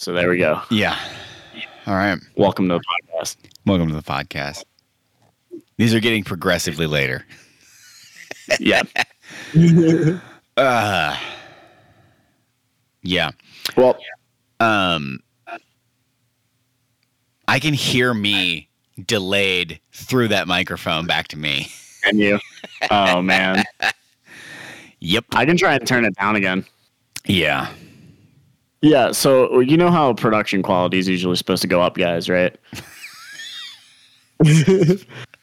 So there we go. Yeah. All right. Welcome to the podcast. Welcome to the podcast. These are getting progressively later. Yeah. Uh, yeah. well, Um, I can hear me delayed through that microphone back to me. and you. Oh man, Yep. I can try and turn it down again. Yeah. Yeah. So you know how production quality is usually supposed to go up, guys, right?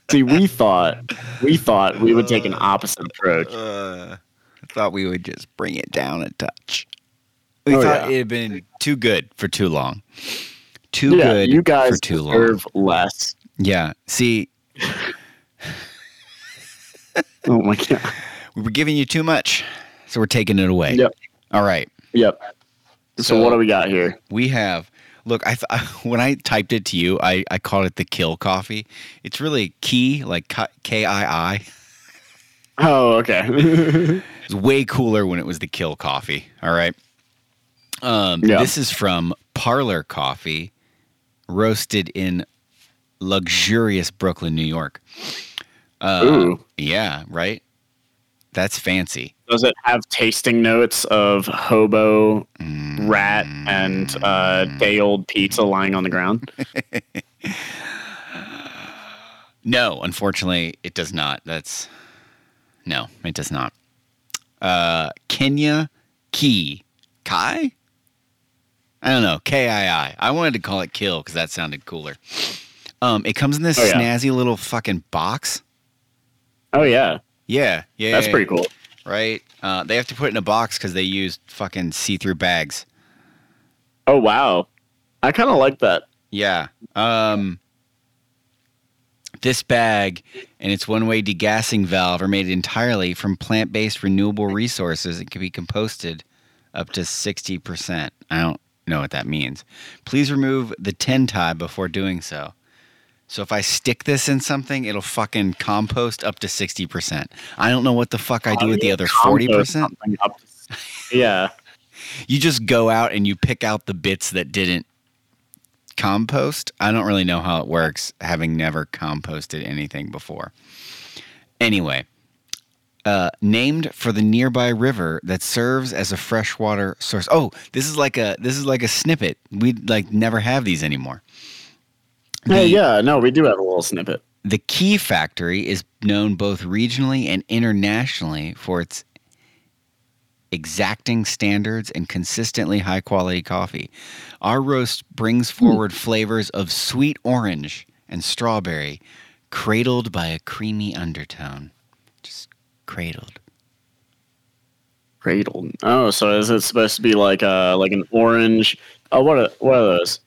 See, we thought we thought we would take an opposite approach. Uh, I thought we would just bring it down a touch. We Oh, thought yeah. it had been too good for too long. Too yeah, good you guys for too long. deserve less. Yeah. See, Oh my god. we were giving you too much, so we're taking it away. Yep. All right. Yep. So, So- what do we got here? We have. Look, I th- when I typed it to you, I, I called it the Kill Coffee. It's really Key, like K I I. Oh, okay. It's way cooler when it was the Kill Coffee. All right. Um, Yeah. This is from Parlor Coffee, roasted in luxurious Brooklyn, New York. Uh, Ooh. Yeah, right. That's fancy. Does it have tasting notes of hobo, rat, and uh, day old pizza lying on the ground? No, unfortunately, it does not. That's no, it does not. Uh, Kenya Key Kai. I don't know K I I. I wanted to call it Kill because that sounded cooler. Um, it comes in this Oh, yeah. snazzy little fucking box. Oh yeah, Yeah, yeah, that's yeah, pretty cool. right? Uh, they have to put it in a box because they used fucking see-through bags. Oh wow, I kind of like that. Yeah. Um, this bag and its one-way degassing valve are made entirely from plant-based renewable resources and can be composted up to 60%. I don't know what that means. Please remove the tin tie before doing so. So if I stick this in something, it'll fucking compost up to 60%. I don't know what the fuck I do with the other 40%. Up to- Yeah, You just go out and you pick out the bits that didn't compost. I don't really know how it works, having never composted anything before. Anyway, uh, named for the nearby river that serves as a freshwater source. Oh, this is like a this is like a snippet. We like never have these anymore. Hey, The- yeah. No, we do have a little snippet. the Kii Factory is known both regionally and internationally for its exacting standards and consistently high quality coffee. Our roast brings forward flavors of sweet orange and strawberry, cradled by a creamy undertone. Just cradled. Cradled. Oh, so is it supposed to be like uh like an orange? Oh, what are what are those?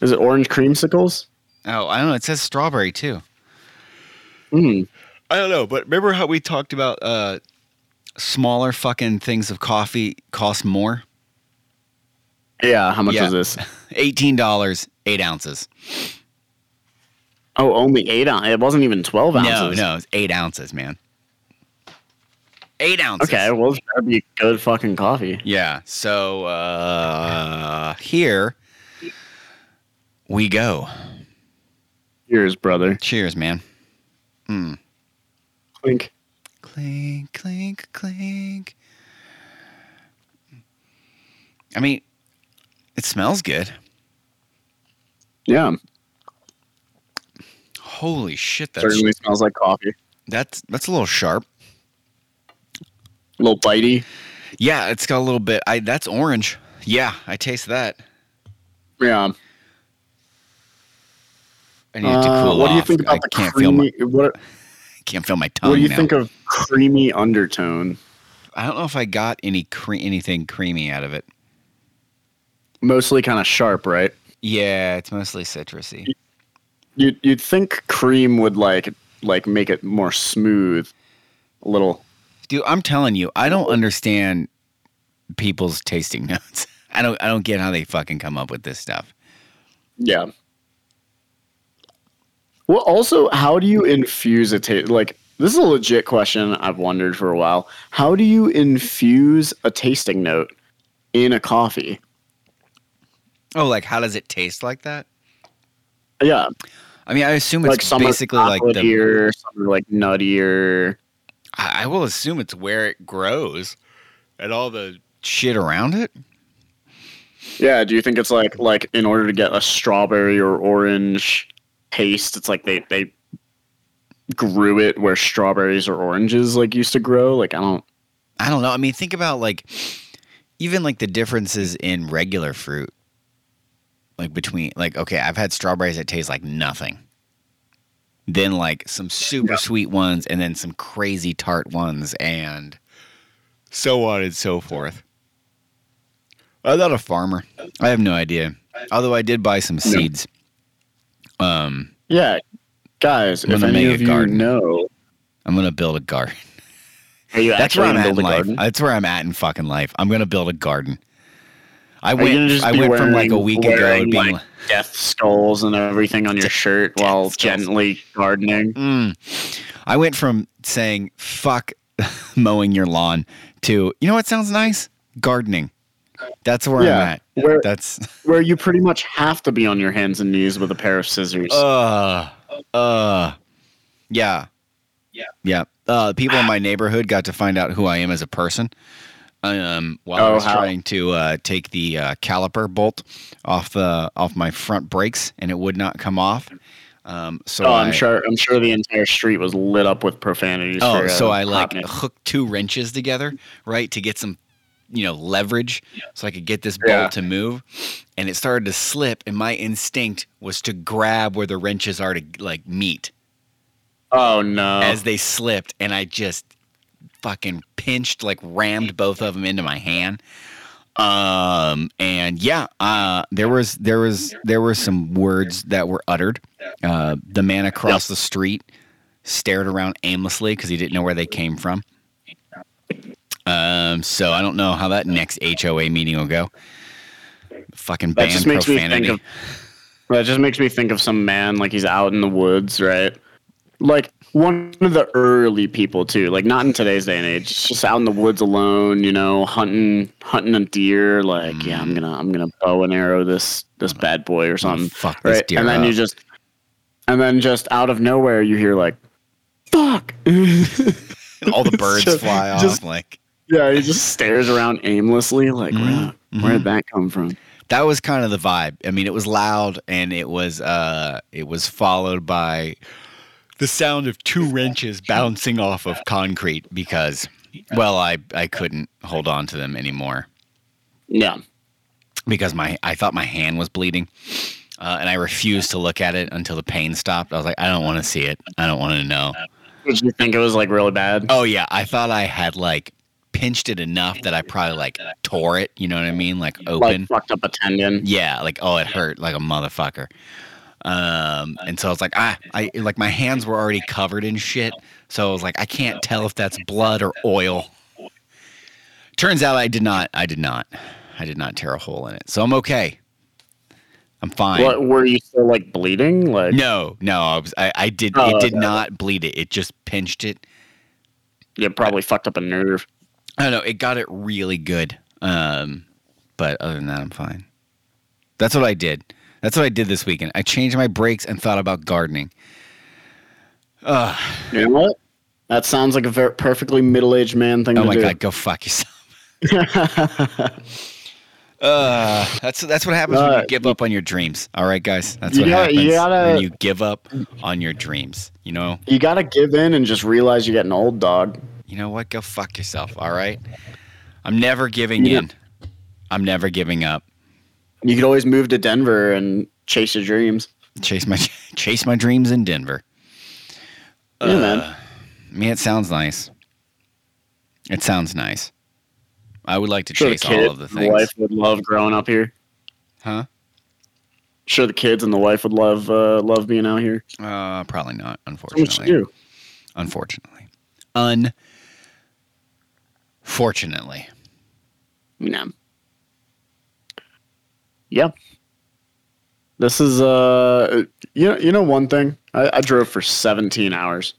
Is it orange creamsicles? Oh, I don't know. It says strawberry too. Hmm. I don't know, but remember how we talked about uh, smaller fucking things of coffee cost more? Yeah. How much Yeah. was this? Eighteen dollars, eight ounces. Oh, only eight ounces. It wasn't even twelve ounces. no, no, it's eight ounces, man. Eight ounces. Okay, well, it's gotta be good fucking coffee. Yeah. So uh, here we go. Cheers, brother. Cheers, man. Hmm. Clink. Clink, clink, clink. I mean, it smells good. Yeah, Holy shit, That certainly smells like coffee. that's that's a little sharp. A little bitey. Yeah, it's got a little bit. I that's orange. Yeah, I taste that. Yeah. I need it to Uh, cool what do you think about I the can't feel my creamy? What, can't feel my tongue what do you now. think of creamy undertone? I don't know if I got any cre- anything creamy out of it. Mostly kind of sharp, right? Yeah, it's mostly citrusy. You'd you'd think cream would like like make it more smooth, a little. Dude, I'm telling you, I don't understand people's tasting notes. I don't I don't get how they fucking come up with this stuff. Yeah. Well, also, how do you infuse a taste? Like, this is a legit question I've wondered for a while. How do you infuse a tasting note in a coffee? Oh, like how does it taste like that? Yeah, I mean, I assume it's like some basically like the. some like nuttier. I I will assume it's where it grows, and all the shit around it. Yeah, do you think it's like like in order to get a strawberry or orange taste, it's like they they grew it where strawberries or oranges like used to grow? Like I don't. I don't know. I mean, think about like even like the differences in regular fruit. Like between like okay, I've had strawberries that taste like nothing. Then like some super Yeah. sweet ones and then some crazy tart ones and so on and so forth. I'm not a farmer. I have no idea. Although I did buy some seeds. Um Yeah, guys, I'm if any make a of you know, I'm gonna build a garden. That's where I'm gonna at in build a life. garden? That's where I'm at in fucking life. I'm gonna build a garden. I Are went. I went from like a week ago being like, like, Death skulls and everything on your shirt while skulls. gently gardening. mm. I went from saying "fuck" mowing your lawn to you know what sounds nice? Gardening. That's where I'm at. where That's where you pretty much have to be on your hands and knees with a pair of scissors. uh uh yeah Yeah. yeah. Uh, people in my neighborhood got to find out who I am as a person. Um, while I Oh, was how? trying to uh, take the uh, caliper bolt off the off my front brakes, and it would not come off. Um, so oh, I, I'm sure. I'm sure the entire street was lit up with profanities. Oh, for, uh, so I like hooked two wrenches together, right, to get some, you know, leverage, so I could get this bolt Yeah. to move. And it started to slip, and my instinct was to grab where the wrenches are to like meet Oh no! as they slipped, and I just fucking pinched, like rammed both of them into my hand. Um, and yeah, uh, there was there was there were some words that were uttered. Uh, the man across the street stared around aimlessly because he didn't know where they came from. Um, so I don't know how that next HOA meeting will go. Fucking that just makes me think of. That just makes me think of some man like he's out in the woods, right? Like one of the early people too. Like not in today's day and age. Just out in the woods alone, you know, hunting hunting a deer. Like yeah, Mm. I'm gonna I'm gonna bow and arrow this this bad boy or something. fuck this right? deer and then you just and then just out of nowhere you hear like, "Fuck." All the birds Just- fly off. just- like Yeah, he just stares around aimlessly, like, Mhm, where, where did that come from? that was kind of the vibe. I mean, it was loud and it was uh it was followed by the sound of two wrenches bouncing off of concrete because well, I I couldn't hold on to them anymore Yeah. because my I thought my hand was bleeding. Uh, and I refused to look at it until the pain stopped. I was like, I don't want to see it. I don't want to know. Did you think it was like really bad? Oh yeah, I thought I had like pinched it enough that I probably like tore it. You know what I mean? Like open. Like fucked up a tendon. Yeah, like oh, it hurt like a motherfucker. Um, and so I was like, ah, I like my hands were already covered in shit, so I was like, I can't tell if that's blood or oil. Turns out I did not. I did not. I did not tear a hole in it, so I'm okay. I'm fine. What were you still like bleeding? Like No, no, I was. I, I did. Oh, it did okay. not bleed it. It just pinched it. you probably fucked up a nerve. I don't know. It got it really good. Um, but other than that, I'm fine. That's what I did. That's what I did this weekend. I changed my brakes and thought about gardening. Ugh. You know what? That sounds like a very perfectly middle-aged man thing oh to my do. god, go fuck yourself. Uh, that's that's what happens when Uh, you give up on your dreams. All right, guys. That's what gotta- happens you gotta- when you give up on your dreams. You know. you got to give in and just realize you're getting old, dog. You know what? Go fuck yourself. All right. I'm never giving Yeah. in. I'm never giving up. You could always move to Denver and chase your dreams. chase my chase my dreams in Denver. Yeah, man. I mean, it sounds nice. It sounds nice. I would like to Sure, chase all of the things. the wife would love growing up here. Huh? Sure, the kids and the wife would love uh, love being out here. Uh, probably not. So much to Unfortunately. do. Unfortunately. Unfortunately. No. Yeah. This is uh you know you know one thing? I, I drove for 17 hours.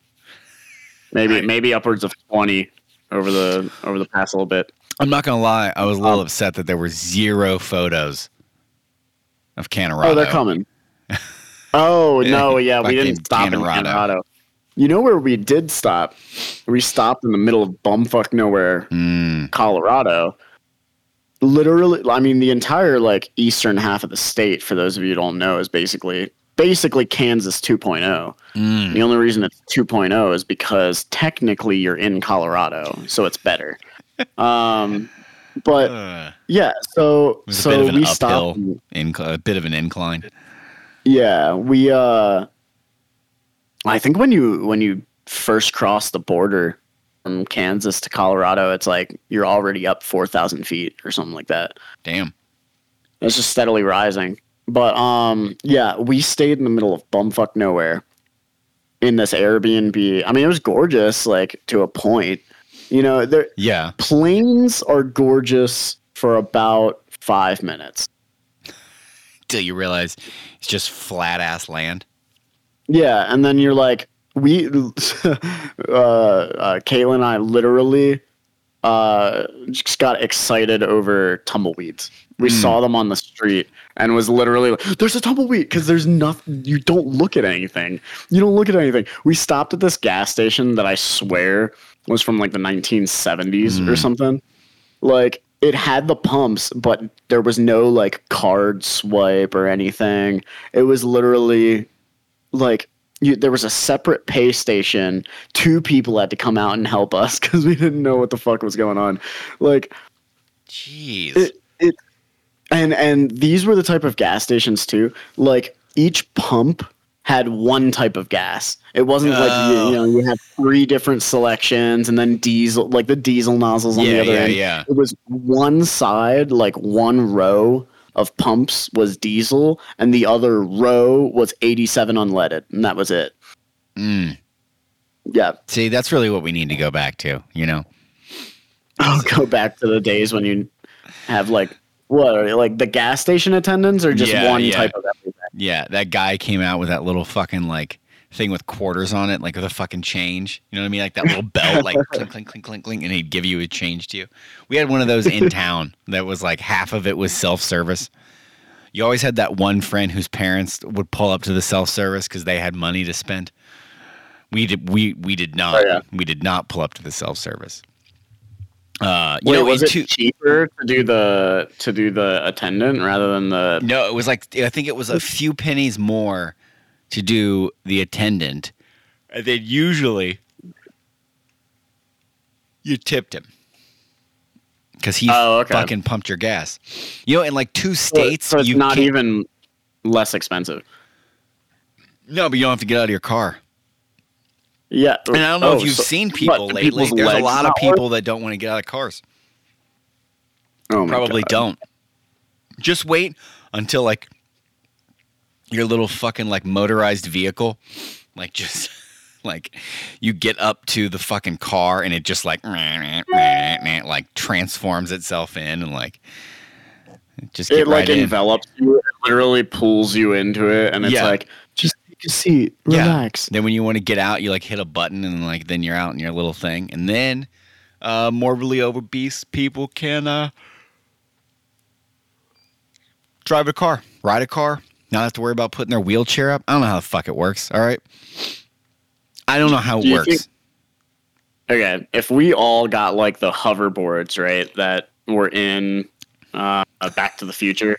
Maybe maybe upwards of 20 over the over the past little bit. I'm not gonna lie. I was a little Um, upset that there were zero photos of Canorado. Oh, they're coming. Oh no, yeah, we didn't stop in Canorado. You know where we did stop? We stopped in the middle of bumfuck nowhere, Mm, Colorado. Literally, I mean, the entire like eastern half of the state. For those of you who don't know, is basically basically Kansas 2.0. mm. The only reason it's 2.0 is because technically you're in Colorado, so it's better. um, but Uh, yeah, so it was a so bit of an we uphill, stopped. in, a bit of an incline. Yeah, we uh I think when you when you first cross the border from Kansas to Colorado, it's like you're already up 4,000 feet or something like that. Damn. It's just steadily rising. But um yeah, we stayed in the middle of bumfuck nowhere in this Airbnb. I mean, it was gorgeous like to a point. You know, there Yeah. plains are gorgeous for about 5 minutes. Till you realize it's just flat ass land. Yeah, and then you're like, we, uh, uh, Kayla and I literally uh, just got excited over tumbleweeds. We Mm. saw them on the street and was literally like, there's a tumbleweed because there's nothing, you don't look at anything. You don't look at anything. We stopped at this gas station that I swear was from like the 1970s or Mm. something. Like, it had the pumps, but there was no like card swipe or anything. It was literally like you, there was a separate pay station. Two people had to come out and help us because we didn't know what the fuck was going on. Like Jeez. it, it, and and these were the type of gas stations too. Like each pump had one type of gas. It wasn't like you, Oh. you know you had three different selections and then diesel like the diesel nozzles on the yeah, other yeah, end. yeah. It was one side, like one row of pumps was diesel, and the other row was 87 unleaded, and that was it. Mm. Yeah, See, that's really what we need to go back to. You know. I'll go back to the days when you have like what are they, like the gas station attendants or just Yeah, one yeah. type of everything. Yeah, that guy came out with that little fucking like thing with quarters on it, like with a fucking change. You know what I mean? Like that little belt, like clink, clink, clink, clink, clink, and he'd give you a change to you. We had one of those in town that was like half of it was self service. You always had that one friend whose parents would pull up to the self service because they had money to spend. We did. We we did not. Oh, yeah. We did not pull up to the self service. Uh, you Wait, know, was it two- cheaper to do the to do the attendant rather than the? No, it was like I think it was a few pennies more to do the attendant, and then usually you tipped him because he Oh, okay. fucking pumped your gas. You know, in like two states, so it's you not can't- even less expensive. no, but you don't have to get out of your car. Yeah, And I don't know Oh, if you've so- seen people lately. There's a lot of not work? people that don't want to get out of cars. Oh my Probably God. don't. Just wait until like your little fucking like motorized vehicle, like just like you get up to the fucking car and it just like like transforms itself in and like just It like right in. envelops you. It literally pulls you into it, and it's Yeah. like just take a seat, Yeah. relax. Then when you want to get out, you like hit a button and like then you're out in your little thing. And then uh morbidly obese people can uh drive a car, ride a car, not have to worry about putting their wheelchair up. I don't know how the fuck it works, all right? I don't know how it Do works. think- Okay, if we all got like the hoverboards, right, that were in uh, Back to the Future,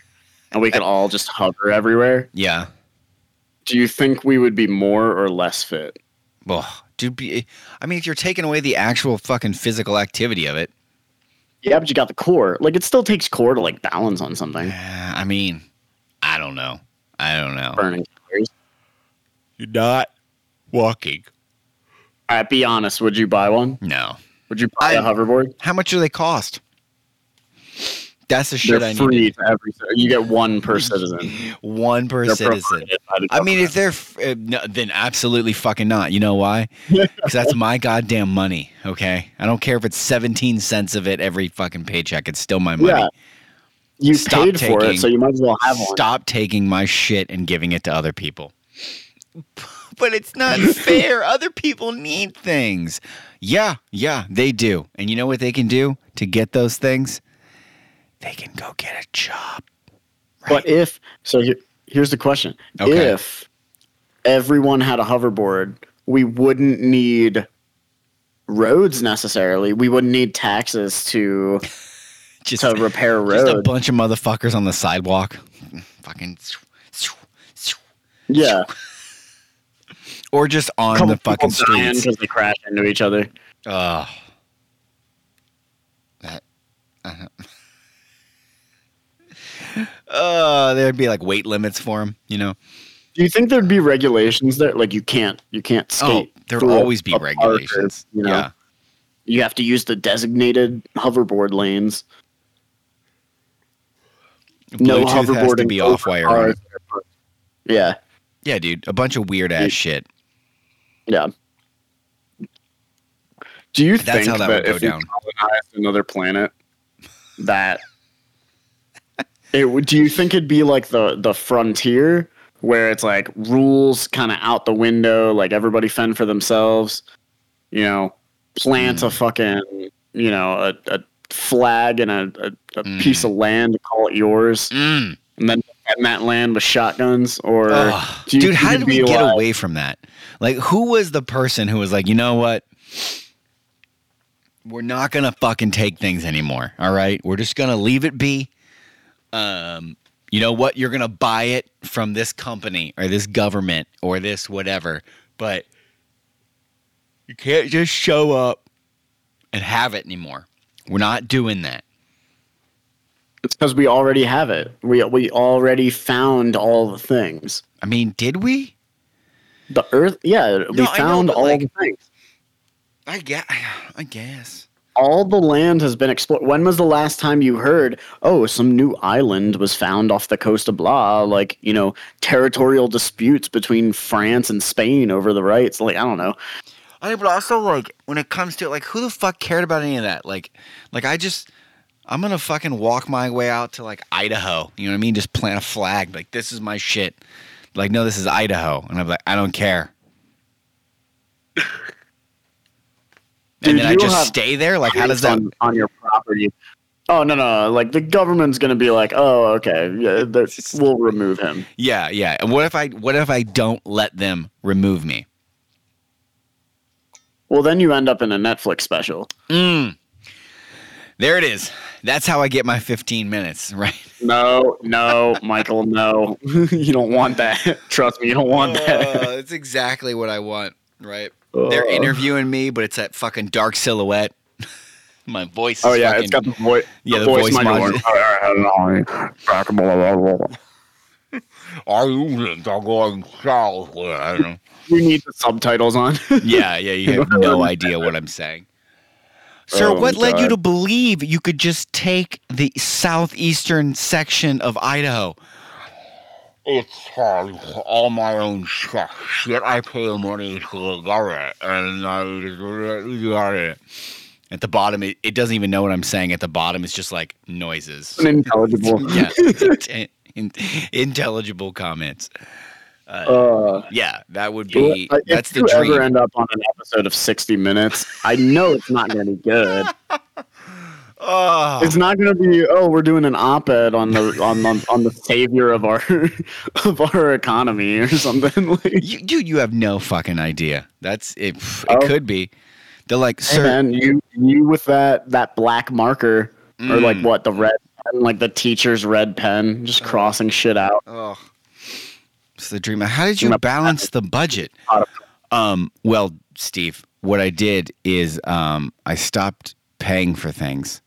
and we could all just hover everywhere, yeah. do you think we would be more or less fit? Well, dude, be, I mean, if you're taking away the actual fucking physical activity of it, Yeah, but you got the core. Like it still takes core to like balance on something. uh, I mean, I don't know. I don't know. Burning calories. You're not walking. All right, be honest. Would you buy one? No. Would you buy a I- hoverboard? How much do they cost? That's the shit They're I free need. to every. You get one per citizen. One per They're citizen. provided by the I mean, if they're f- uh, no, then absolutely fucking not. You know why? Because that's my goddamn money. Okay, I don't care if it's seventeen cents of it every fucking paycheck. It's still my money. Yeah. You Stop paid for it, so you might as well have one. Stop taking my shit and giving it to other people. But it's not fair. Other people need things. Yeah, yeah, they do. And you know what they can do to get those things? They can go get a job. But if so, here, here's the question: Okay. If everyone had a hoverboard, we wouldn't need roads necessarily. We wouldn't need taxes to just, to repair road. just a bunch of motherfuckers on the sidewalk. Fucking. yeah, Or just on Couple the fucking streets. because they crash into each other. Oh. That. Uh, uh, there'd be like weight limits for them, you know. Do you think there'd be regulations there? Like you can't you can't skate. oh, there'll always be a park or, regulations. you know, Yeah. you have to use the designated hoverboard lanes. No Bluetooth has to be off wire. you're on it. cars. Yeah, Yeah, dude. A bunch of weird ass You- shit. yeah. Do you That's think how that that, would go if we down. colonized another planet, that it would? Do you think it'd be like the the frontier, where it's like rules kind of out the window, like everybody fend for themselves? You know, plant Hmm. a fucking you know a, a flag and a, a, a piece of land to call it yours, Mm. and then defend that land with shotguns, or you Dude, how did we be get away from that? Like, who was the person who was like, you know what? We're not gonna fucking take things anymore. All right, we're just gonna leave it be. Um, you know what? You're gonna buy it from this company or this government or this whatever, but you can't just show up and have it anymore. We're not doing that. It's because we already have it. We we already found all the things. I mean, did we? The Earth, yeah, we No, know, found but, all like- the things. I guess. I guess. All the land has been explored. When was the last time you heard? Oh, some new island was found off the coast of blah. Like you know, territorial disputes between France and Spain over the rights. Like I don't know. I but also like when it comes to like who the fuck cared about any of that? Like, like I just I'm gonna fucking walk my way out to like Idaho. You know what I mean? Just plant a flag. Like this is my shit. Like no, this is Idaho, and I'm like I don't care. Dude, and then I just have stay there. Like how does that? on, on your property? Oh no no! Like the government's gonna be like, oh okay, yeah, we'll remove him. Yeah, yeah. And what if I what if I don't let them remove me? Well, then you end up in a Netflix special. Mm. There it is. That's how I get my 15 minutes, right? No, no, Michael, no. you don't want that. Trust me, you don't want that. Uh, that's exactly what I want, right? They're Uh, interviewing me, but it's that fucking dark silhouette. My voice. Is Oh yeah, fucking, it's got the voice. Yeah, the voice voice. All right, all you going south? I. You need the subtitles on. Yeah, yeah. You have no idea what I'm saying. Sir, Oh, what led you to believe you could just take the southeastern section of Idaho? It's uh, all my own shit. Shit, I pay the money to the government, and I got it. At the bottom, it, it doesn't even know what I'm saying. At the bottom, it's just like noises. Unintelligible. yeah, in- in- intelligible comments. Uh, Uh, yeah, that would be. if That's the you dream. ever end up on an episode of 60 Minutes, I know it's not going to be good. oh, It's not going to be. Oh, we're doing an op-ed on the on on, on the savior of our of our economy or something. Like, you, dude, you have no fucking idea. That's it. It Oh. could be. They're like, hey sir. man, you you with that that black marker or like Mm. what the red pen, like the teacher's red pen, just crossing shit out. Oh, it's the dream. How did you balance the budget? Um, well, Steve, what I did is um, I stopped paying for things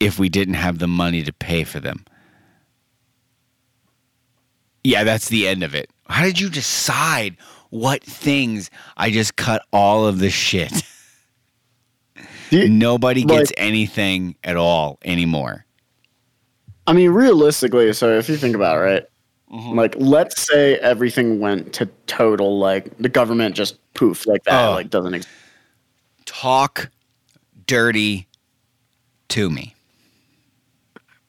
if we didn't have the money to pay for them. Yeah, that's the end of it. How did you decide what things I just cut all of the shit? You- Nobody like- gets anything at all anymore. I mean, realistically, so if you think about it, right? Mm-hmm. Like, let's say everything went to total, like the government just poof like that, Oh. like doesn't exist. Talk dirty to me.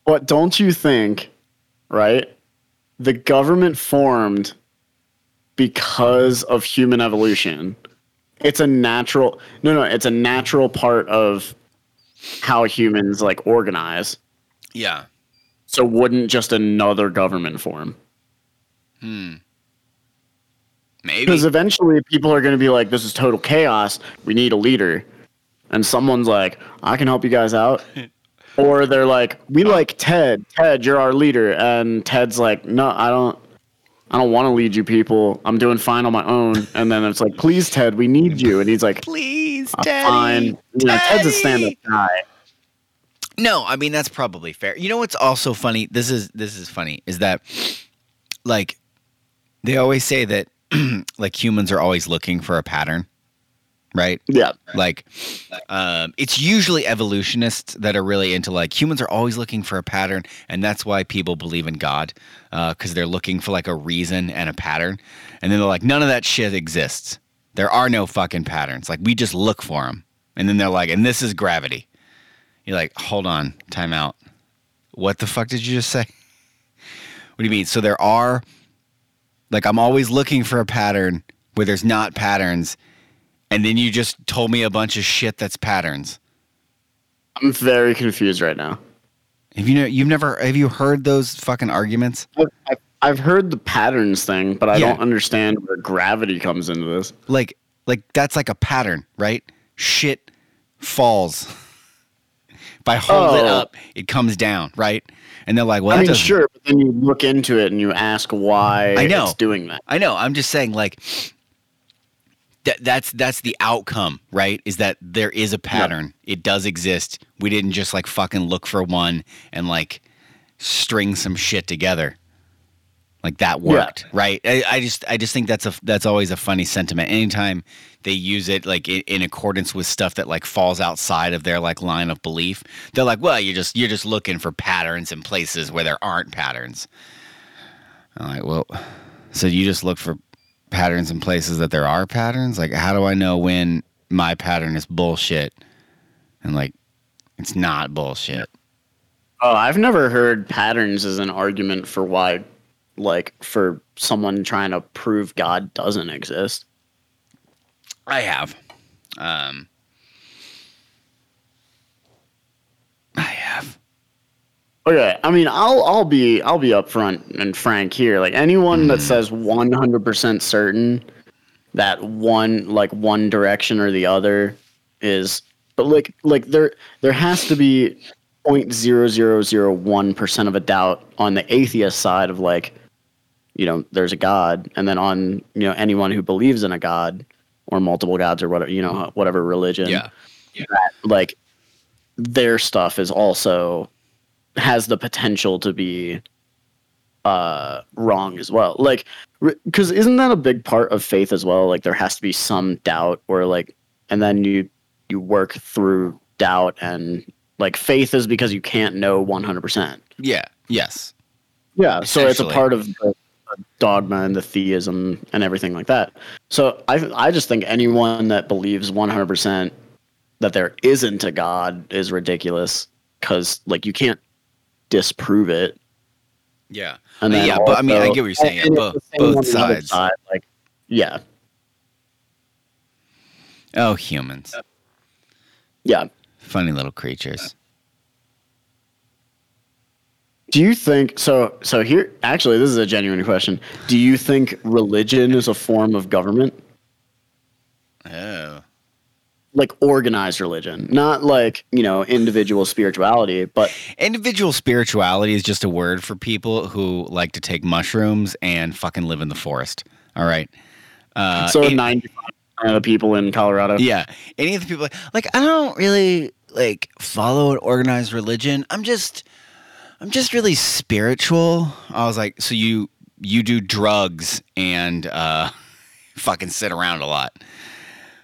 But don't you think, right? The government formed because of human evolution. It's a natural no no, it's a natural part of how humans like organize. Yeah. So wouldn't just another government form? Hmm. Maybe. Because eventually people are going to be like, this is total chaos. We need a leader. And someone's like, I can help you guys out. or they're like, we like Ted. Ted, you're our leader. And Ted's like, no, I don't. I don't want to lead you people. I'm doing fine on my own. And then it's like, please, Ted, we need you. And he's like, Please, "I'm Daddy. fine. You know, Ted's a stand-up guy. No, I mean that's probably fair. You know what's also funny? This is this is funny is that like they always say that like humans are always looking for a pattern, right? Yeah. Like um, it's usually evolutionists that are really into like humans are always looking for a pattern, and that's why people believe in God because they're looking for like a reason and a pattern, and then they're like none of that shit exists. There are no fucking patterns. Like we just look for them, and then they're like, and this is gravity. You're like, hold on, time out. What the fuck did you just say? What do you mean? So there are, like, I'm always looking for a pattern where there's not patterns, and then you just told me a bunch of shit that's patterns. I'm very confused right now. Have you know? You've never have you heard those fucking arguments? I've, I've heard the patterns thing, but I Yeah. don't understand where gravity comes into this. Like, like that's like a pattern, right? Shit falls. If I hold it Oh. up, it comes down, right? And they're like, "Well, I mean, doesn't- sure, but then you look into it and you ask why I know. it's doing that. I know. I'm just saying, like, that that's that's the outcome, right? Is that there is a pattern. It does exist. We didn't just like fucking look for one and like string some shit together. Like that worked, right? I, I just I just think that's a that's always a funny sentiment. Anytime they use it like in, in accordance with stuff that like falls outside of their like line of belief, they're like, well, you're just you're just looking for patterns in places where there aren't patterns. I'm like, well, so you just look for patterns in places that there are patterns? Like, how do I know when my pattern is bullshit and like it's not bullshit? Oh, I've never heard patterns as an argument for why, like, for someone trying to prove God doesn't exist. I have. Um, I have. Okay, I mean, I'll I'll be I'll be upfront and frank here. Like anyone Mm. that says 100% certain that one like one direction or the other is, but like like there there has to be 0.0001% of a doubt on the atheist side of like, you know, there's a God, and then on you know anyone who believes in a God or multiple gods or whatever you know whatever religion Yeah. that like their stuff is also has the potential to be uh wrong as well like because isn't that a big part of faith as well like there has to be some doubt or like and then you you work through doubt and like faith is because you can't know 100% Yeah. Yes. yeah, so it's a part of the dogma and the theism and everything like that. So I I just think anyone that believes 100% that there isn't a god is ridiculous cuz like you can't disprove it. Yeah. And Uh, yeah, but I mean, I get what you're saying. and Yeah, it's both both on the other sides. side, like yeah. Oh, humans. Yeah. Funny little creatures. Do you think so so here actually this is a genuine question. Do you think religion is a form of government? Oh. Like organized religion, not like, you know, individual spirituality, but Individual spirituality is just a word for people who like to take mushrooms and fucking live in the forest. All right. Uh, so it- 95% of the people in Colorado. Yeah. Any of the people like I don't really like follow an organized religion. I'm just I'm just really spiritual. I was like, so you you do drugs and uh fucking sit around a lot.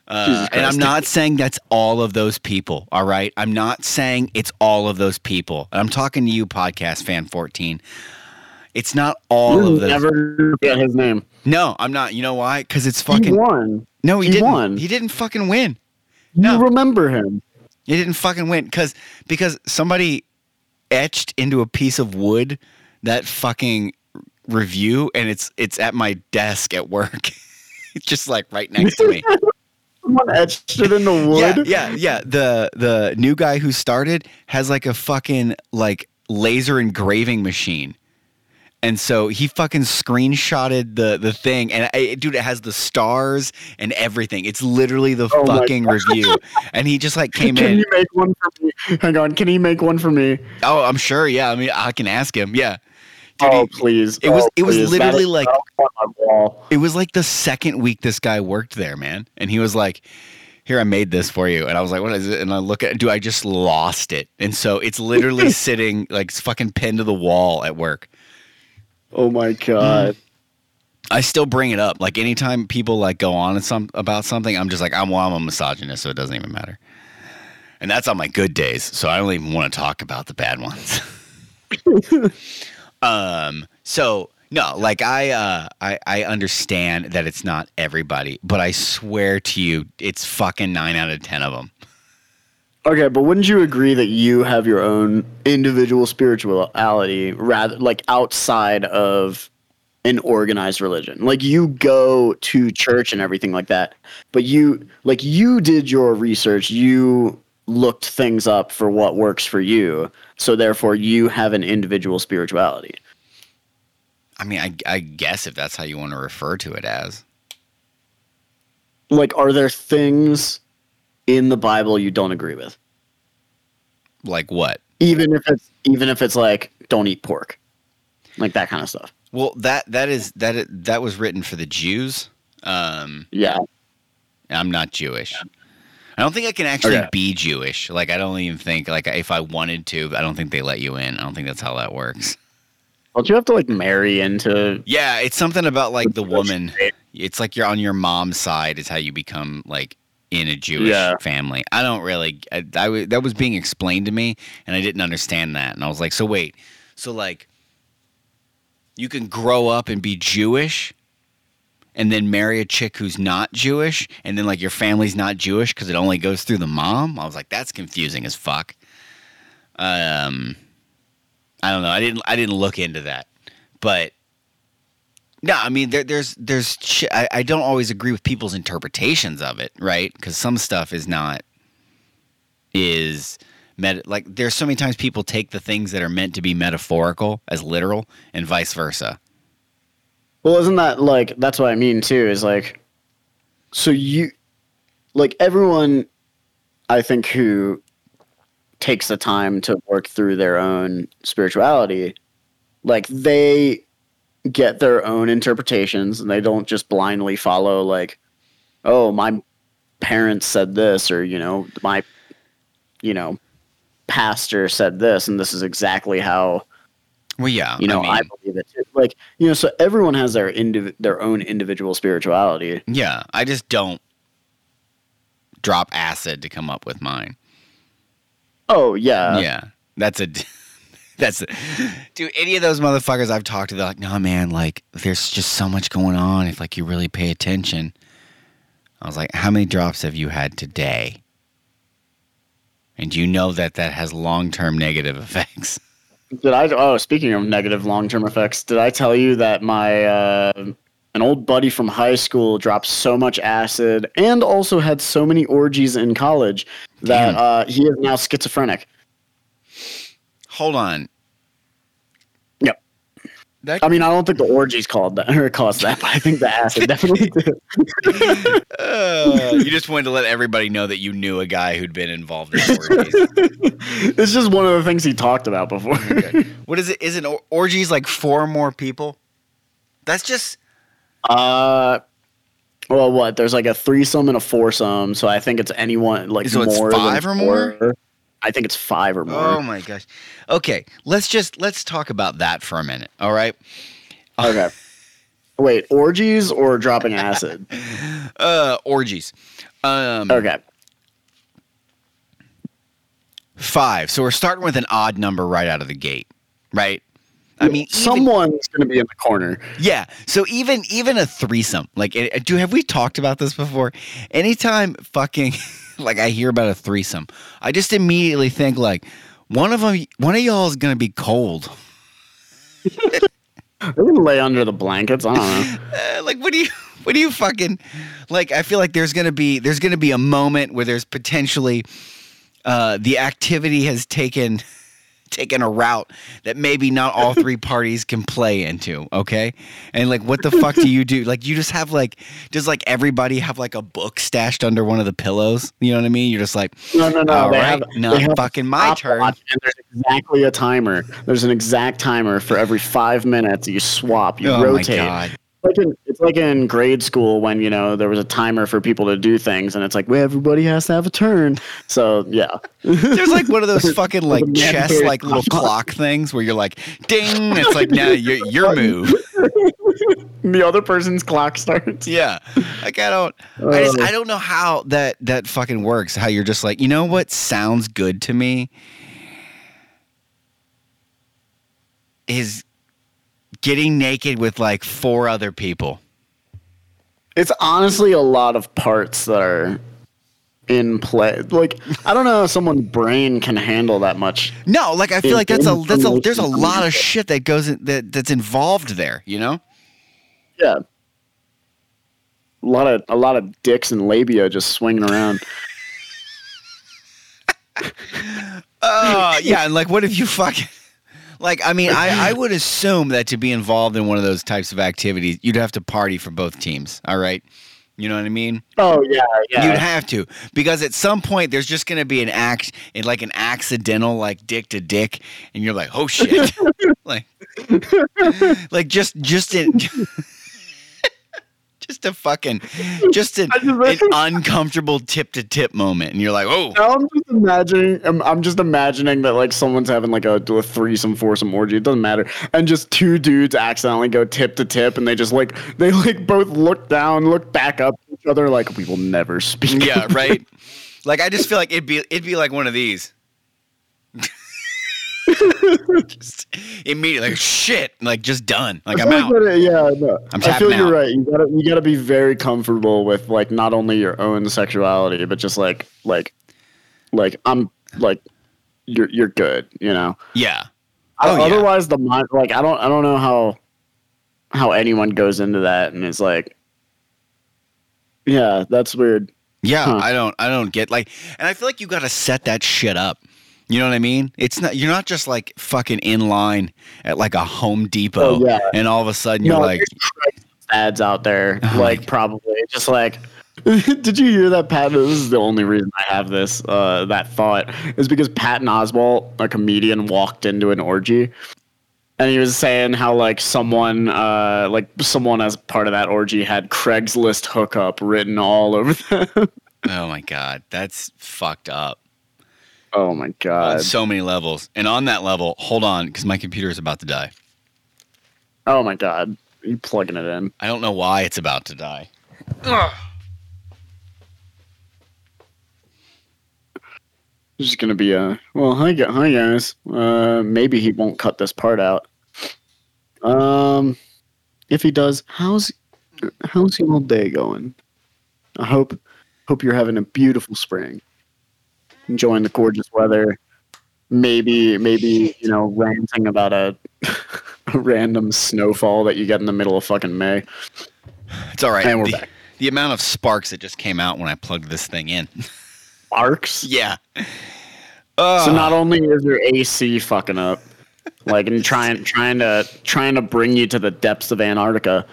Uh, and I'm not saying that's all of those people, all right? I'm not saying it's all of those people. And I'm talking to you, podcast fan 14. It's not all You'll of those. never get his name. no, I'm not. You know why? Because it's fucking. He won. no, he, he didn't. won. He didn't fucking win. You No. remember him. He didn't fucking win because because somebody etched into a piece of wood that fucking review, and it's it's at my desk at work. it's just like right next to me. Someone etched it in the wood. yeah, yeah. yeah. The the new guy who started has like a fucking like laser engraving machine. And so he fucking screenshotted the the thing, and I, dude, it has the stars and everything. It's literally the Oh fucking review. And he just like came Can in. you make one for me? Hang on. Can he make one for me? Oh, I'm sure. Yeah, I mean, I can ask him. Yeah, Dude, oh, please. it was- Oh, it was please. Literally is like- up on my wall. it was like the second week this guy worked there, man. And he was like, "Here, I made this for you." And I was like, "What is it?" And I look at, do I just lost it. And so it's literally sitting like it's fucking pinned to the wall at work. Oh my god. I still bring it up. Like anytime people like go on and some about something, I'm just like, I'm well, I'm a misogynist, so it doesn't even matter. And that's on my good days, so I don't even want to talk about the bad ones. um. So no, like I, uh, I, I understand that it's not everybody, but I swear to you, it's fucking nine out of ten of them. Okay, but wouldn't you agree that you have your own individual spirituality rather like outside of an organized religion? Like you go to church and everything like that, but you like you did your research, you looked things up for what works for you. So therefore you have an individual spirituality. I mean, I, I guess if that's how you want to refer to it as. Like are there things in the Bible you don't agree with? Like what? Even if it's even if it's like don't eat pork. Like that kind of stuff. Well, that that is that that was written for the Jews. Um, Yeah. I'm not Jewish. I don't think I can actually Okay. be Jewish. Like I don't even think like if I wanted to, I don't think they let you in. I don't think that's how that works. Well, Don't you have to like marry into Yeah, it's something about like the woman. It's like you're on your mom's side is how you become like in a Jewish Yeah. family. I don't really. I, I w- that was being explained to me, and I didn't understand that. And I was like, so wait, so like you can grow up and be Jewish. And then marry a chick who's not Jewish, and then like your family's not Jewish because it only goes through the mom. I was like, that's confusing as fuck. Um, I don't know. I didn't. I didn't look into that, but no. I mean, there, there's there's. I, I don't always agree with people's interpretations of it, right? Because some stuff is not is met like there's so many times people take the things that are meant to be metaphorical as literal, and vice versa. Well, isn't that like that's what I mean too? Is like, so you, like everyone, I think who takes the time to work through their own spirituality, like they get their own interpretations and they don't just blindly follow like, oh, my parents said this or you know my, you know, pastor said this and this is exactly how Well, yeah, you know, I I, believe it too. Like, you know, so everyone has their indiv- their own individual spirituality. yeah, I just don't drop acid to come up with mine. Oh yeah, yeah, that's a that's a, dude. Any of those motherfuckers I've talked to, they're like, no, man, like there's just so much going on. If like you really pay attention, I was like, how many drops have you had today? And you know that that has long term negative effects. Did I? Oh, speaking of negative long term effects, did I tell you that my uh, an old buddy from high school dropped so much acid and also had so many orgies in college that uh, he is now schizophrenic. Hold on. Yep. That I mean, I don't think the orgies called that or caused that, but I think the acid definitely did. Uh, you just wanted to let everybody know that you knew a guy who'd been involved in orgies. it's just one of the things he talked about before. Okay. What is it? Is it or- orgies like four or more people? That's just Uh, well, what? There's like a threesome and a foursome, so I think it's anyone like So it's more five or more? four. I think it's five or more. Oh my gosh. Okay, let's just let's talk about that for a minute. All right. Okay. Wait, orgies or dropping acid? Uh orgies. Um Okay. five. So we're starting with an odd number right out of the gate, right? I mean, someone's going to be in the corner. yeah. So even even a threesome, like, eh, do have we talked about this before? Anytime fucking, like, I hear about a threesome, I just immediately think like, one of them, one of y'all is gonna be cold. They can lay under the blankets. I don't know. Uh, like what do you what do you fucking like i feel like there's gonna be there's gonna be a moment where there's potentially uh the activity has taken taking a route that maybe not all three parties can play into, okay? And like what the fuck do you do? Like you just have like does like everybody have like a book stashed under one of the pillows? You know what I mean? You're just like No, no, no. all they right, have, have fucking my turn. And there's exactly a timer. There's an exact timer for every five minutes. You swap, you Oh rotate. my god. Like in, it's like in grade school when you know there was a timer for people to do things, and it's like, well, everybody has to have a turn. So yeah, There's like one of those fucking like chess like little clock. things where you're like ding. It's like now your your move. the other person's clock starts. Yeah. Like I don't I just Uh. I don't know how that that fucking works. How you're just like, you know what sounds good to me is getting naked with like four other people. It's honestly a lot of parts that are in play. Like I don't know how someone's brain can handle that much. No, like I feel In- like that's a that's a there's a lot of shit that goes in, that that's involved there, you know? Yeah. A lot of a lot of dicks and labia just swinging around. Oh, yeah, and like what if you fucking like I mean, I I would assume that to be involved in one of those types of activities, you'd have to party for both teams, all right? You know what I mean? Oh yeah, yeah. You'd have to because at some point there's just going to be an act, like an accidental, like dick to dick, and you're like, oh shit, like, like just just in, just a fucking, just an, an uncomfortable tip to tip moment, and you're like, oh, Now I'm just imagining. I'm, I'm just imagining that like someone's having like a, a threesome, foursome orgy. It doesn't matter, and just two dudes accidentally go tip to tip, and they just like they like both look down, look back up at each other, like we will never speak. yeah, right. Like I just feel like it'd be it'd be like one of these. just immediately like shit, like just done. Like I'm out. yeah, no. I'm I feel tapping you're right. You gotta you gotta be very comfortable with like not only your own sexuality, but just like like like I'm like you're you're good. You know. Yeah. Oh, yeah. Otherwise, the mind like I don't I don't know how how anyone goes into that and is like, yeah, that's weird. Yeah, Huh. I don't I don't get like and I feel like you got to set that shit up. You know what I mean? It's not you're not just like fucking in line at like a Home Depot Oh, yeah. and all of a sudden you're no, like ads out there, Oh, like probably just like. Did you hear that, Pat? This is the only reason I have this uh, that thought is because Patton Oswalt, a comedian, walked into an orgy, and he was saying how like someone, uh, like someone as part of that orgy had Craigslist hookup written all over them. oh my god, that's fucked up. Oh my on god! so many levels. And on that level, hold on cuz my computer is about to die. Oh my god! You plugging it in? I don't know why it's about to die. This is gonna be a well. Hi, hi guys. Uh, maybe he won't cut this part out. Um, if he does, how's how's your old day going? I hope hope you're having a beautiful spring, enjoying the gorgeous weather. Maybe maybe you know ranting about a, a random snowfall that you get in the middle of fucking May. It's all right. And we're the, back. the amount of sparks that just came out when I plugged this thing in. Arcs. yeah. So Uh, not only is your AC fucking up, like and trying trying to trying to bring you to the depths of Antarctica,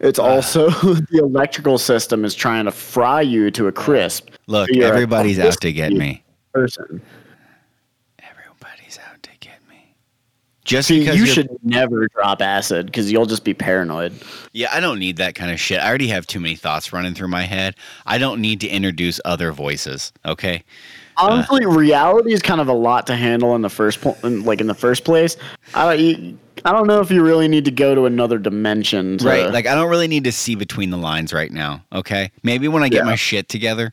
it's also the electrical system is trying to fry you to a crisp look, a everybody's out to get me. Person. Everybody's out to get me. Just See, because you should never drop acid because you'll just be paranoid. Yeah, I don't need that kind of shit. I already have too many thoughts running through my head. I don't need to introduce other voices. Okay. Honestly, reality is kind of a lot to handle in the first po- in, like in the first place. I don't, you, I don't know if you really need to go to another dimension. To, Right. Like I don't really need to see between the lines right now. Okay. Maybe when I get Yeah. my shit together.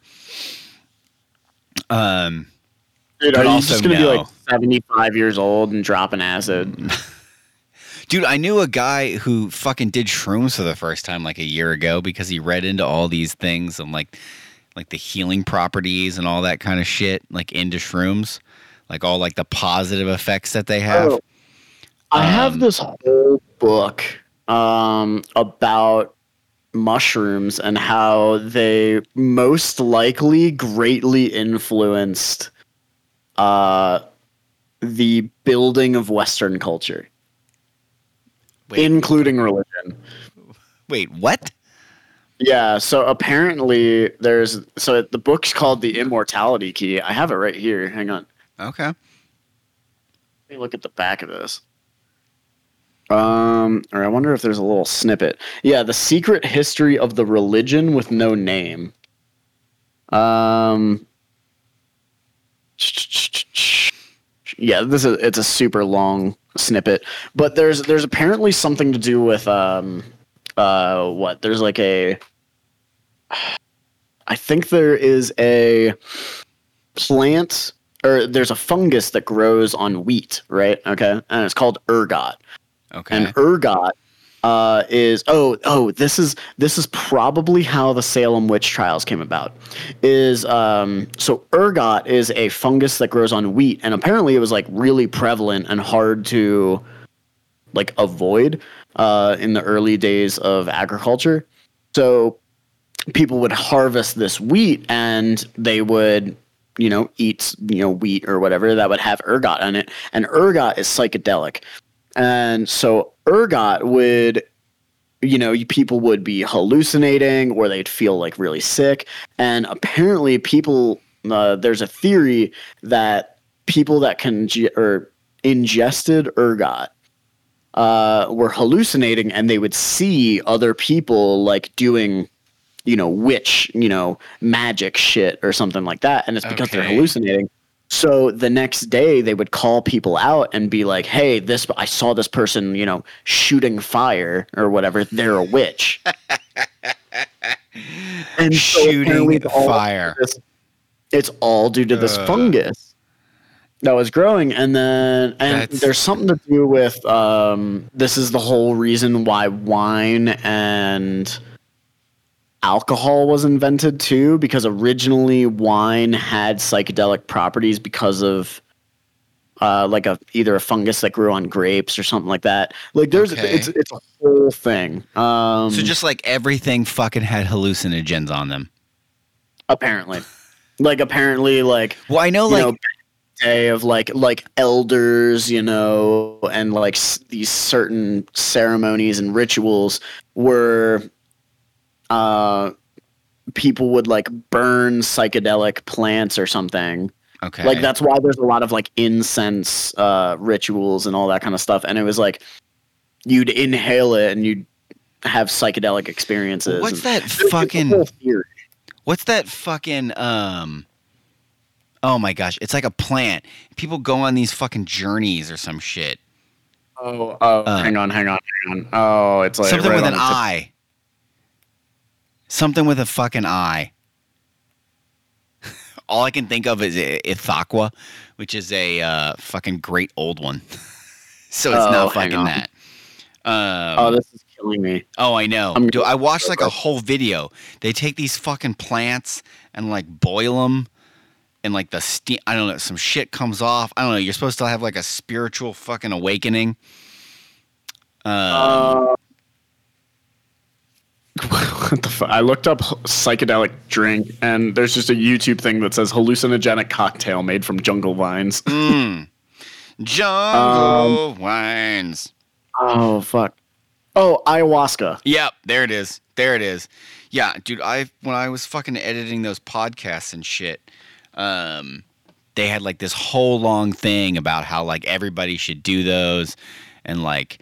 Um. Dude, are you also just gonna be like seventy five years old and dropping acid? Dude, I knew a guy who fucking did shrooms for the first time like a year ago because he read into all these things and like like the healing properties and all that kind of shit, like into shrooms, like all like the positive effects that they have. Oh, I have Um, this whole book um, about mushrooms and how they most likely greatly influenced uh, the building of Western culture, Wait, including religion. wait, what? Yeah, so apparently there's so the book's called The Immortality Key. I have it right here. Hang on. Okay. Let me look at the back of this. Um, or I wonder if there's a little snippet. Yeah, the secret history of the religion with no name. Um, yeah, this is it's a super long snippet, but there's there's apparently something to do with um, uh, what? There's like a, I think there is a plant or there's a fungus that grows on wheat, right? Okay, and it's called ergot. Okay. And ergot uh, is oh oh this is this is probably how the Salem witch trials came about. Is um, so ergot is a fungus that grows on wheat, and apparently it was like really prevalent and hard to like avoid uh, in the early days of agriculture. So people would harvest this wheat and they would you know eat you know wheat or whatever that would have ergot on it and ergot is psychedelic and so ergot would you know people would be hallucinating or they'd feel like really sick. And apparently people uh, there's a theory that people that can or ingested ergot uh, were hallucinating and they would see other people like doing you know witch you know magic shit or something like that. And it's because they're hallucinating so the next day they would call people out and be like hey this i saw this person you know shooting fire or whatever they're a witch and Shooting all fire. this- it's all due to this Ugh. fungus that was growing and then and That's- there's something to do with um this is the whole reason why wine and alcohol was invented too because originally wine had psychedelic properties because of uh, like a either a fungus that grew on grapes or something like that. Like there's Okay. it's it's a whole thing. Um, So just like everything fucking had hallucinogens on them. apparently, like apparently, like Well, I know like know, day of like like elders, you know, and like s- these certain ceremonies and rituals were uh people would like burn psychedelic plants or something. okay. Like that's why there's a lot of like incense uh rituals and all that kind of stuff and it was like you'd inhale it and you'd have psychedelic experiences. What's that There's- there's a fucking. What's that fucking um Oh my gosh, it's like a plant. People go on these fucking journeys or some shit. Oh, oh, Uh, hang on, hang on, hang on. Oh, it's like Something right with an eye. Something with a fucking eye. All I can think of is I- Ithaqua, which is a uh, fucking great old one. so it's Oh, not fucking that. Um, Oh, this is killing me. Oh, I know. I'm Dude, I watched like a whole video. They take these fucking plants and like boil them, and like the steam. I don't know. Some shit comes off. I don't know. You're supposed to have like a spiritual fucking awakening. Um, Uh, what the fuck? I looked up psychedelic drink, and there's just a YouTube thing that says hallucinogenic cocktail made from jungle vines. mm, jungle wines. Oh fuck! Oh, ayahuasca. Yep, there it is. There it is. Yeah, dude, I when I was fucking editing those podcasts and shit, um, they had like this whole long thing about how like everybody should do those and like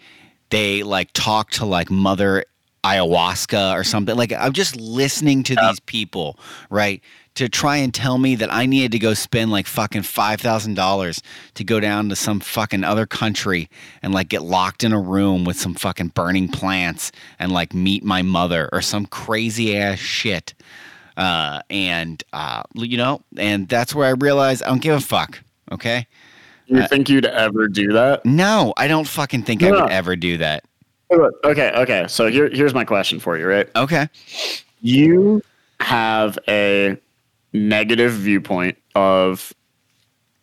they like talk to like mother ayahuasca or something. Like I'm just listening to these people, right? To try and tell me that I needed to go spend like fucking five thousand dollars to go down to some fucking other country and like get locked in a room with some fucking burning plants and like meet my mother or some crazy ass shit. Uh, and uh, you know, and that's where I realized I don't give a fuck. Okay. You think you'd ever do that? No, I don't fucking think I would ever do that. Okay, okay. So here, here's my question for you. Right? Okay. You have a negative viewpoint of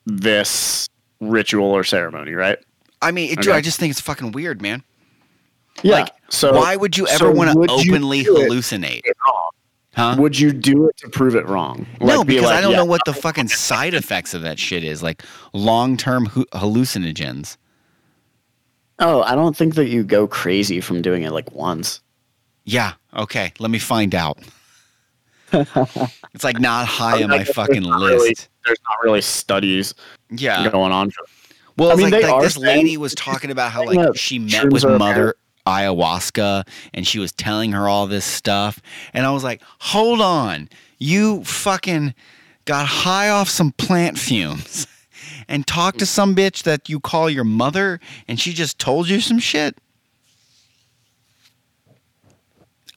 this ritual or ceremony, right? I mean, it, dude, Okay. I just think it's fucking weird, man. Yeah. Like, so Why would you ever so want to openly hallucinate? Huh? Would you do it to prove it wrong? no, Like, be because like, I don't yeah, know what the fucking side effects of that shit is. Like long term hallucinogens. Oh, I don't think that you go crazy from doing it like once. Yeah. Okay. Let me find out. it's like not high on my fucking there's not really- list. there's not really studies Yeah. going on. Well, I mean, like, like this lady was talking about how like she met with Mother Ayahuasca and she was telling her all this stuff, and I was like, hold on, you fucking got high off some plant fumes and talked to some bitch that you call your mother, and she just told you some shit.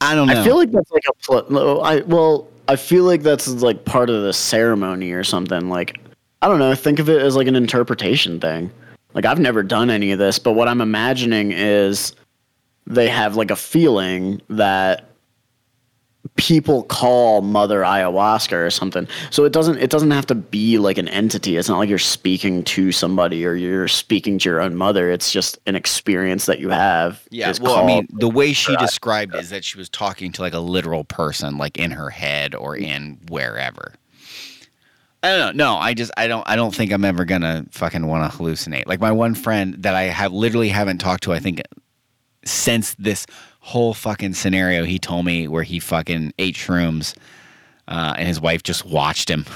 I don't know. I feel like that's like a pl- I well, I feel like that's like part of the ceremony or something. Like I don't know. Think of it as like an interpretation thing. Like I've never done any of this, but what I'm imagining is they have like a feeling that people call mother ayahuasca or something. So it doesn't it doesn't have to be like an entity. It's not like you're speaking to somebody or you're speaking to your own mother. It's just an experience that you have. Yeah, well, I mean, the way she described it is that she was talking to like a literal person, like in her head or mm. in wherever. I don't know. No, I just I don't I don't think I'm ever gonna fucking want to hallucinate. Like my one friend that I have literally haven't talked to, I think since this whole fucking scenario he told me where he fucking ate shrooms uh, and his wife just watched him.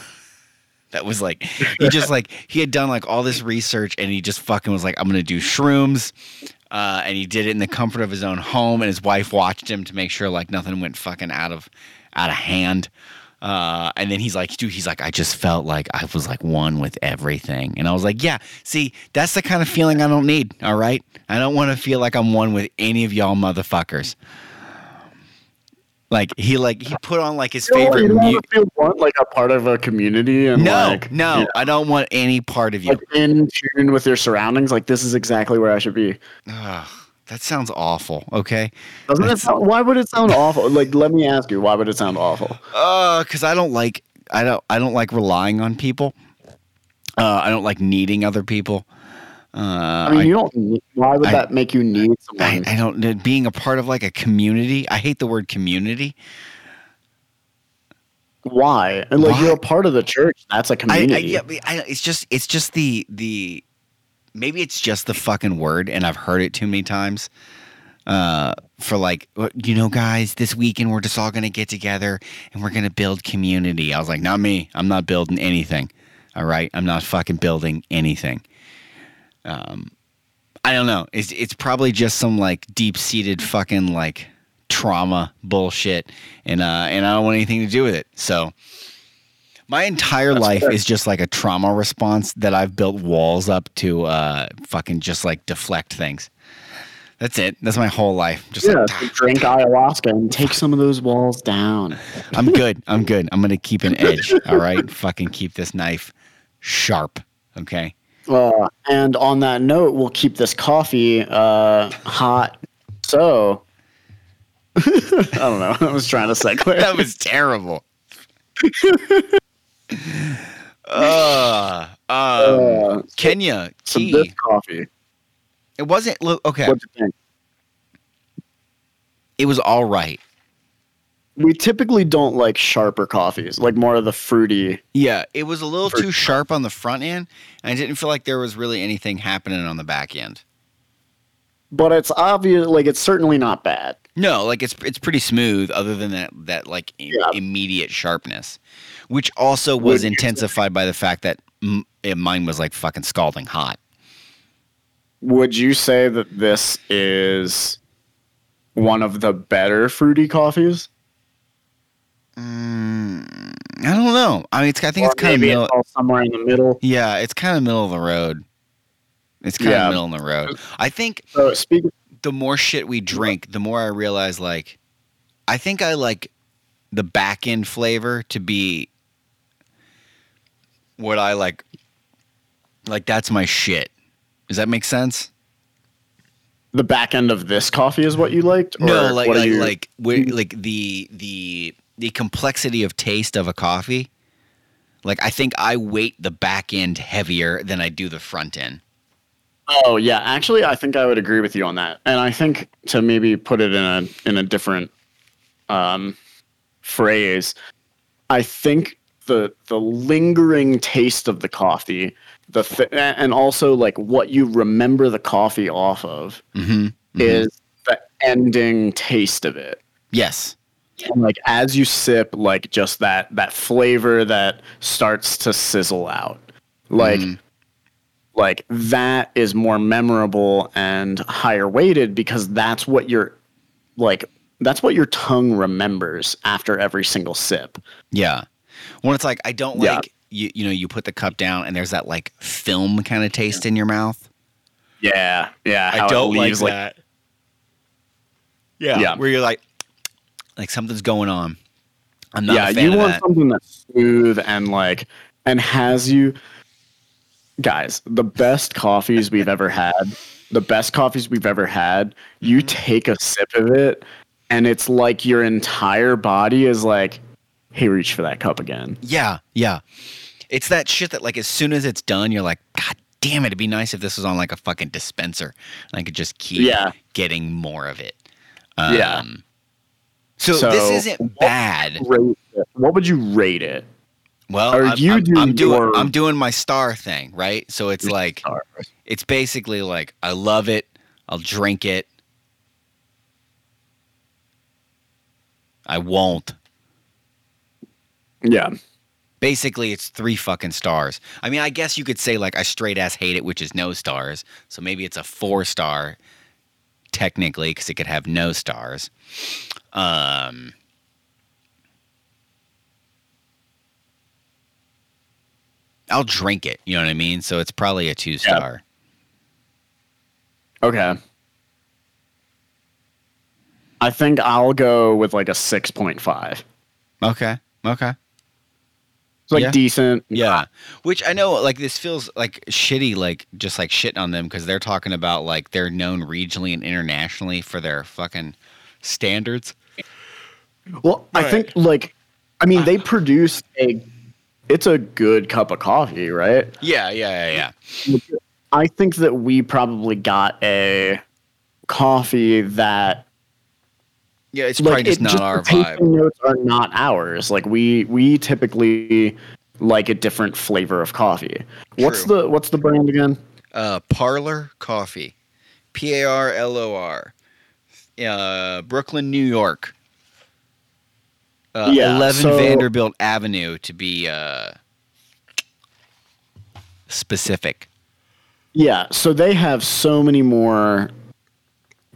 That was like he just like he had done like all this research and he just fucking was like I'm gonna do shrooms, uh, and he did it in the comfort of his own home and his wife watched him to make sure like nothing went fucking out of out of hand. Uh, and then he's like, dude, he's like, I just felt like I was like one with everything. And I was like, yeah, see, that's the kind of feeling I don't need. All right. I don't want to feel like I'm one with any of y'all motherfuckers. Like he like he put on like his You favorite you mu- wanna feel one, like a part of a community and No, like no, you know, I don't want any part of you. like in tune with your surroundings. Like this is exactly where I should be. Ugh, that sounds awful. Okay. Doesn't it sound? Why would it sound awful? Like let me ask you, why would it sound awful? Uh, because I don't like I don't I don't like relying on people. Uh, I don't like needing other people. Uh, I mean, I, you don't. Why would I- that make you need I, someone? I don't being a part of like a community. I hate the word community. why? And like Why? you're a part of the church. That's a community. I yeah, I, it's just it's just the the maybe it's just the fucking word, and I've heard it too many times. Uh, for like you know, guys, this weekend we're just all gonna get together and we're gonna build community. I was like, not me. I'm not building anything. All right, I'm not fucking building anything. Um, I don't know. It's it's probably just some like deep seated fucking like trauma bullshit, and uh, and I don't want anything to do with it. So. My entire That's life is just like a trauma response that I've built walls up to uh, fucking just like deflect things. That's it. That's my whole life. Just yeah, like drink ayahuasca and take some of those walls down. I'm good. I'm good. I'm gonna keep an edge. All right. Fucking keep this knife sharp. Okay. Uh, and on that note, we'll keep this coffee uh, hot. So, I don't know. I was trying to segue. That was terrible. Uh, um, Uh, Kenya tea. this coffee. It wasn't. Look, okay. What'd you think? It was all right. We typically don't like sharper coffees, like more of the fruity. Yeah, it was a little For too sharp on the front end, and I didn't feel like there was really anything happening on the back end. But it's obvious, like it's certainly not bad. No, like it's it's pretty smooth, other than that that like Yeah. immediate sharpness, which also was Would intensified by the fact that eh, mine was like fucking scalding hot. Would you say that this is one of the better fruity coffees? Mm, I don't know. I mean, it's I think Or it's kind of middle. it's somewhere in the middle. Yeah, it's kind of middle of the road. It's kind Yeah. of middle of the road. I think So speaking, the more shit we drink, the more I realize like I think I like the back end flavor to be what I like like that's my shit. Does that make sense? the back end of this coffee is what you liked. Or no, like what like you- like where, like the the the complexity of taste of a coffee. Like I think I weight the back end heavier than I do the front end. Oh yeah, actually, I think I would agree with you on that. And I think to maybe put it in a in a different um, phrase. I think the the lingering taste of the coffee, the th- and also like what you remember the coffee off of Mm-hmm. is the ending taste of it. yes. And like as you sip, like just that that flavor that starts to sizzle out, like Mhm. like that is more memorable and higher weighted because that's what your like that's what your tongue remembers after every single sip. Yeah. When it's like I don't Yeah. like you you know, you put the cup down and there's that like film kind of taste in your mouth. Yeah, yeah. I don't like leaves, that. Yeah. Yeah. Where you're like like something's going on. I'm not yeah, a fan you want that. something that's smooth and like and has you guys, the best coffees we've ever had, the best coffees we've ever had, you Mm-hmm. take a sip of it and it's like your entire body is like, hey, reach for that cup again. Yeah, yeah. It's that shit that like as soon as it's done, you're like, God damn it, it'd be nice if this was on like a fucking dispenser. And I could just keep Yeah. getting more of it. Yeah. Um, So, So, this isn't what- bad. Rate. What would you rate it? Well, Or I'm, you I'm, do I'm doing your- I'm doing my star thing, right? So it's like it's basically like I love it. I'll drink it. I won't. Yeah. Basically, it's three fucking stars. I mean, I guess you could say like I straight ass hate it, which is no stars. So maybe it's a four star, technically, because it could have no stars. Um, I'll drink it. You know what I mean? So it's probably a two star. Okay. I think I'll go with like a 6.5. Okay. Okay. It's like Yeah. decent. Yeah. Which I know, like, this feels like shitty, like, just like shitting on them because they're talking about, like, they're known regionally and internationally for their fucking standards. Well, I Right. think like I mean they produce a it's a good cup of coffee, right? Yeah. Yeah. Yeah. Yeah. I think that we probably got a coffee that Yeah. It's probably like just it- not our the vibe. notes are not ours. Like we we typically like a different flavor of coffee. What's the what's the brand again? Uh, Parlor Coffee. P A R L O R. Uh, Brooklyn, New York. Uh, Yeah, 11 so- Vanderbilt Avenue to be uh, specific. Yeah, so they have so many more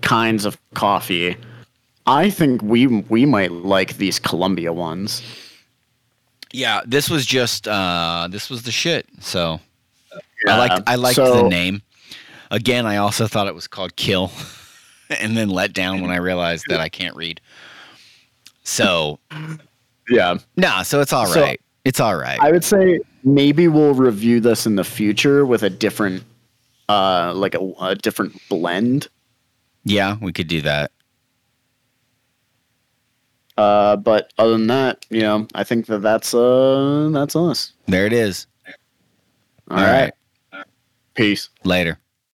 kinds of coffee. I think we we might like these Colombia ones. Yeah, this was just uh this was the shit. So I Yeah, liked I liked so- the name. Again, I also thought it was called Kill, and then let down when I realized that I can't read. So Yeah, nah, so it's all right. So- it's all right. I would say maybe we'll review this in the future with a different, uh, like a, a different blend. yeah, we could do that. Uh, but other than that, you know, I think that that's uh that's us. There it is. All right. Peace. Later.